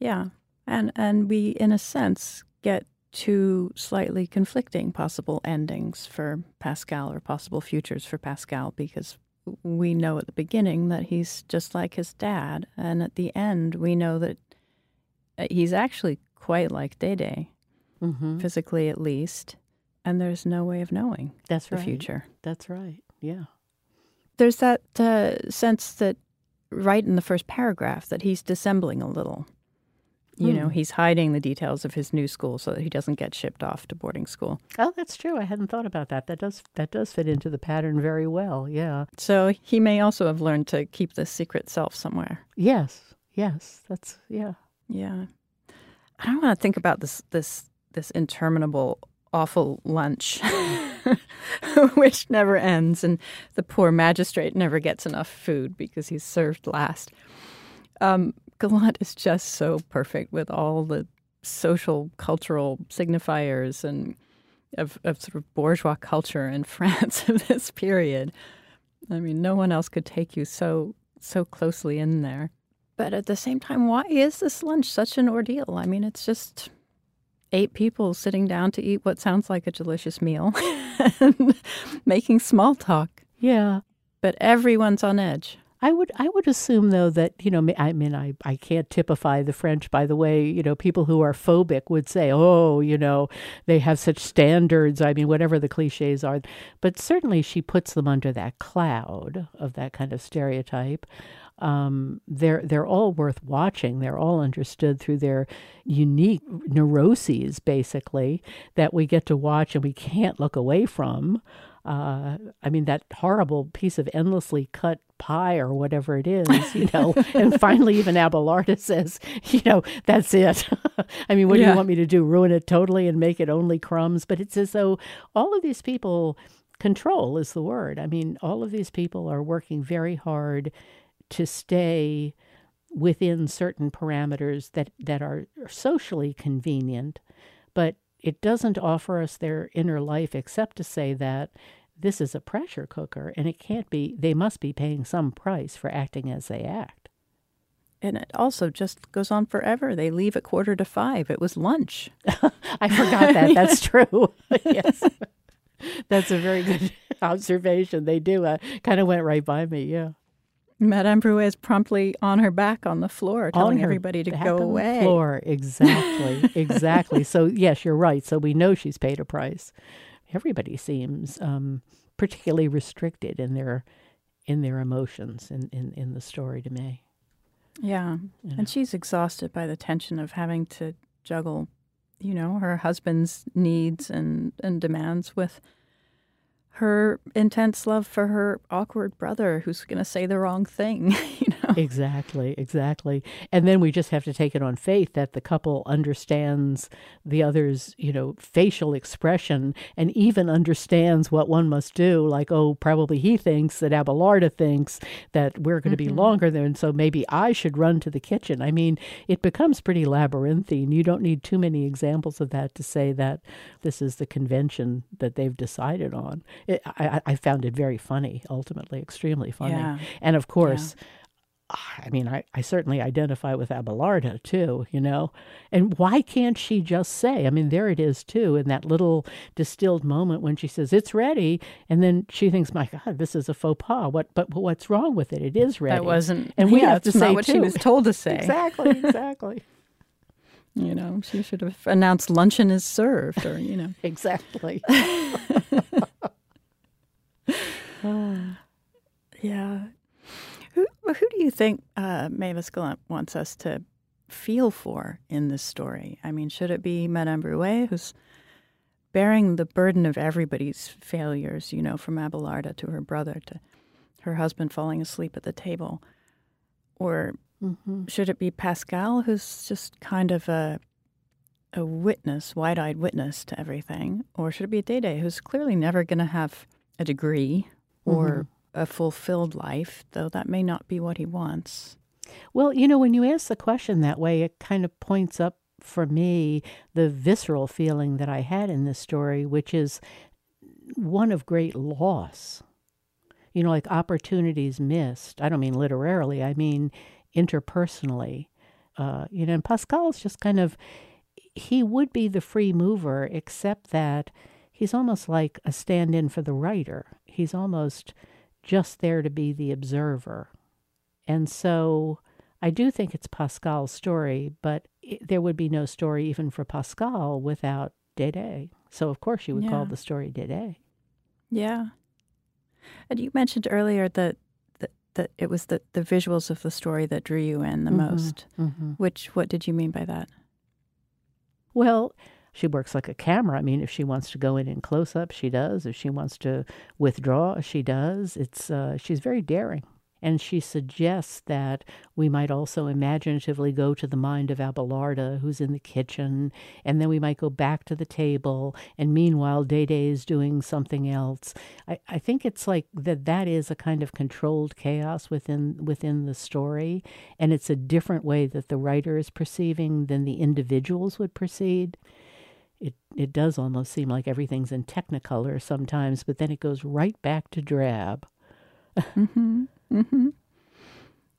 Yeah. And and we, in a sense, get two slightly conflicting possible endings for Pascal or possible futures for Pascal because we know at the beginning that he's just like his dad, and at the end we know that uh, he's actually quite like Dede, Mm-hmm. physically at least, and there's no way of knowing That's the right. future. That's right. Yeah. There's that uh, sense that right in the first paragraph that he's dissembling a little. You know, Hmm. he's hiding the details of his new school so that he doesn't get shipped off to boarding school. Oh, that's true. I hadn't thought about that. That does that does fit into the pattern very well. Yeah. So he may also have learned to keep the secret self somewhere. Yes. Yes. That's yeah. Yeah. I don't want to think about this this this interminable awful lunch which never ends and the poor magistrate never gets enough food because he's served last. Um, Gallant is just so perfect with all the social cultural signifiers and of, of sort of bourgeois culture in France of this period. I mean, no one else could take you so so closely in there. But at the same time, why is this lunch such an ordeal? I mean, it's just eight people sitting down to eat what sounds like a delicious meal and making small talk, Yeah. but everyone's on edge. I would I would assume though that you know I mean I I can't typify the French by the way you know people who are phobic would say oh you know they have such standards I mean whatever the cliches are but certainly she puts them under that cloud of that kind of stereotype um, they're they're all worth watching. They're all understood through their unique neuroses, basically, that we get to watch and we can't look away from. Uh, I mean, that horrible piece of endlessly cut pie or whatever it is, you know. and finally, even Abelarda says, you know, that's it. I mean, what yeah. do you want me to do? Ruin it totally and make it only crumbs? But it's as though all of these people, control is the word. I mean, all of these people are working very hard to stay within certain parameters that, that are socially convenient, but it doesn't offer us their inner life except to say that this is a pressure cooker and it can't be, they must be paying some price for acting as they act. And it also just goes on forever. They leave at quarter to five. It was lunch. I forgot that. That's true. yes. That's a very good observation. They do. Uh, kind of went right by me. Yeah. Madame Brouet is promptly on her back on the floor, telling everybody to go away. floor, exactly, exactly. so yes, you're right. So we know she's paid a price. Everybody seems um, particularly restricted in their in their emotions in, in, in the story to me. Yeah, you know. and she's exhausted by the tension of having to juggle, you know, her husband's needs and and demands with her intense love for her awkward brother who's going to say the wrong thing, you know. Exactly, exactly. And then we just have to take it on faith that the couple understands the other's, you know, facial expression and even understands what one must do. Like, oh, probably he thinks that Abelarda thinks that we're going to mm-hmm. be longer there, and so maybe I should run to the kitchen. I mean, it becomes pretty labyrinthine. You don't need too many examples of that to say that this is the convention that they've decided on it, I, I, found it very funny, ultimately, extremely funny. Yeah. And of course, yeah. I mean, I, I certainly identify with Abelarda too, you know. And why can't she just say? I mean, there it is too, in that little distilled moment when she says it's ready, and then she thinks, "My God, this is a faux pas. What? But, but what's wrong with it? It is ready." That wasn't, and we yeah, have to say what too. she was told to say. exactly, exactly. you know, she should have announced luncheon is served, or you know, exactly. yeah. Who who do you think uh, Mavis Gallant wants us to feel for in this story? I mean, should it be Madame Brouet, who's bearing the burden of everybody's failures, you know, from Abelarda to her brother to her husband falling asleep at the table? Or mm-hmm. should it be Pascal, who's just kind of a a witness, wide-eyed witness to everything? Or should it be Dede, who's clearly never going to have a degree or mm-hmm a fulfilled life, though that may not be what he wants. Well, you know, when you ask the question that way, it kind of points up for me the visceral feeling that I had in this story, which is one of great loss. You know, like opportunities missed. I don't mean literally, I mean interpersonally. Uh, you know, and Pascal's just kind of, he would be the free mover, except that he's almost like a stand in for the writer. He's almost just there to be the observer. And so I do think it's Pascal's story, but it, there would be no story even for Pascal without Dede. So, of course, you would yeah. call the story Dede. Yeah. And you mentioned earlier that, that, that it was the, the visuals of the story that drew you in the mm-hmm, most. Mm-hmm. Which, what did you mean by that? Well, she works like a camera. I mean, if she wants to go in in close up, she does. If she wants to withdraw, she does. It's uh, she's very daring. And she suggests that we might also imaginatively go to the mind of Abelarda, who's in the kitchen, and then we might go back to the table, and meanwhile, Dede is doing something else. I, I think it's like that that is a kind of controlled chaos within within the story, and it's a different way that the writer is perceiving than the individuals would proceed it it does almost seem like everything's in technicolor sometimes, but then it goes right back to drab. mm-hmm. Mm-hmm.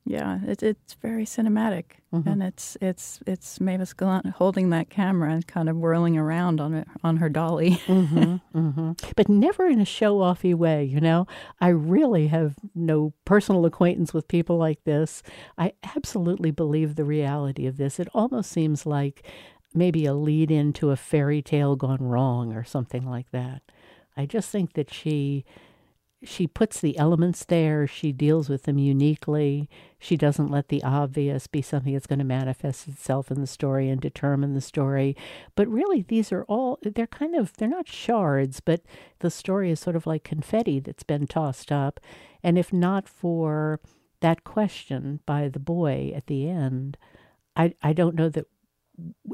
Yeah, it, it's very cinematic, Mhm. and it's it's it's Mavis Gallant holding that camera and kind of whirling around on it on her dolly. hmm hmm But never in a show offy way, you know? I really have no personal acquaintance with people like this. I absolutely believe the reality of this. It almost seems like maybe a lead into a fairy tale gone wrong or something like that. I just think that she she puts the elements there, she deals with them uniquely. She doesn't let the obvious be something that's going to manifest itself in the story and determine the story. But really, these are all, they're kind of, they're not shards, but the story is sort of like confetti that's been tossed up. And if not for that question by the boy at the end, I, I don't know that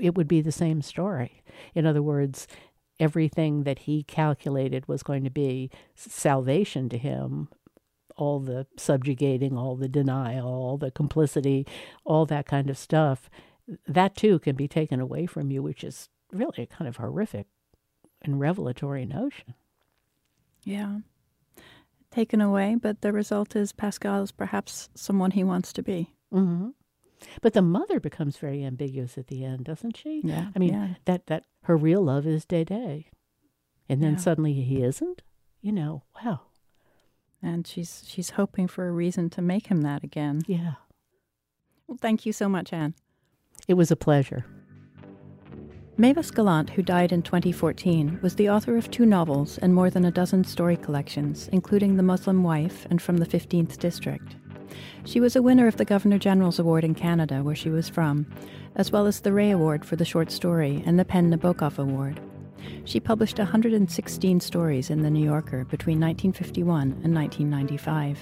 it would be the same story. In other words, everything that he calculated was going to be salvation to him all the subjugating, all the denial, all the complicity, all that kind of stuff, that too can be taken away from you, which is really a kind of horrific and revelatory notion. Yeah, taken away, but the result is Pascal is perhaps someone he wants to be. hmm But the mother becomes very ambiguous at the end, doesn't she? Yeah, I mean, yeah. that, that her real love is Dede. And then Yeah. suddenly he isn't? You know, wow. and she's she's hoping for a reason to make him that again. Yeah. Well, thank you so much, Ann. It was a pleasure. Mavis Gallant, who died in 2014, was the author of two novels and more than a dozen story collections, including The Muslim Wife and From the 15th District. She was a winner of the Governor General's Award in Canada, where she was from, as well as the Rea Award for the short story and the PEN Nabokov Award. She published 116 stories in The New Yorker between 1951 and 1995.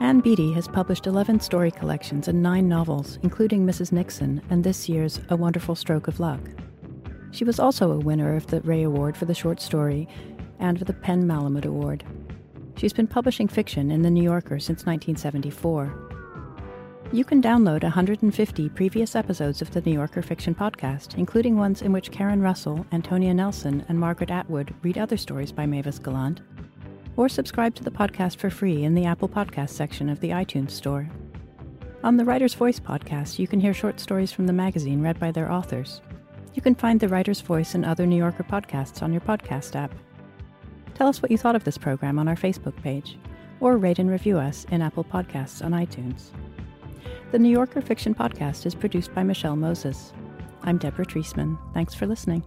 Ann Beattie has published 11 story collections and nine novels, including Mrs. Nixon and this year's A Wonderful Stroke of Luck. She was also a winner of the Rea Award for the short story and for the PEN/Malamud Award. She's been publishing fiction in The New Yorker since 1974. You can download 150 previous episodes of the New Yorker Fiction Podcast, including ones in which Karen Russell, Antonya Nelson, and Margaret Atwood read other stories by Mavis Gallant, or subscribe to the podcast for free in the Apple Podcast section of the iTunes Store. On the Writer's Voice podcast, you can hear short stories from the magazine read by their authors. You can find the Writer's Voice and other New Yorker podcasts on your podcast app. Tell us what you thought of this program on our Facebook page, or rate and review us in Apple Podcasts on iTunes. The New Yorker Fiction Podcast is produced by Michelle Moses. I'm Deborah Treisman. Thanks for listening.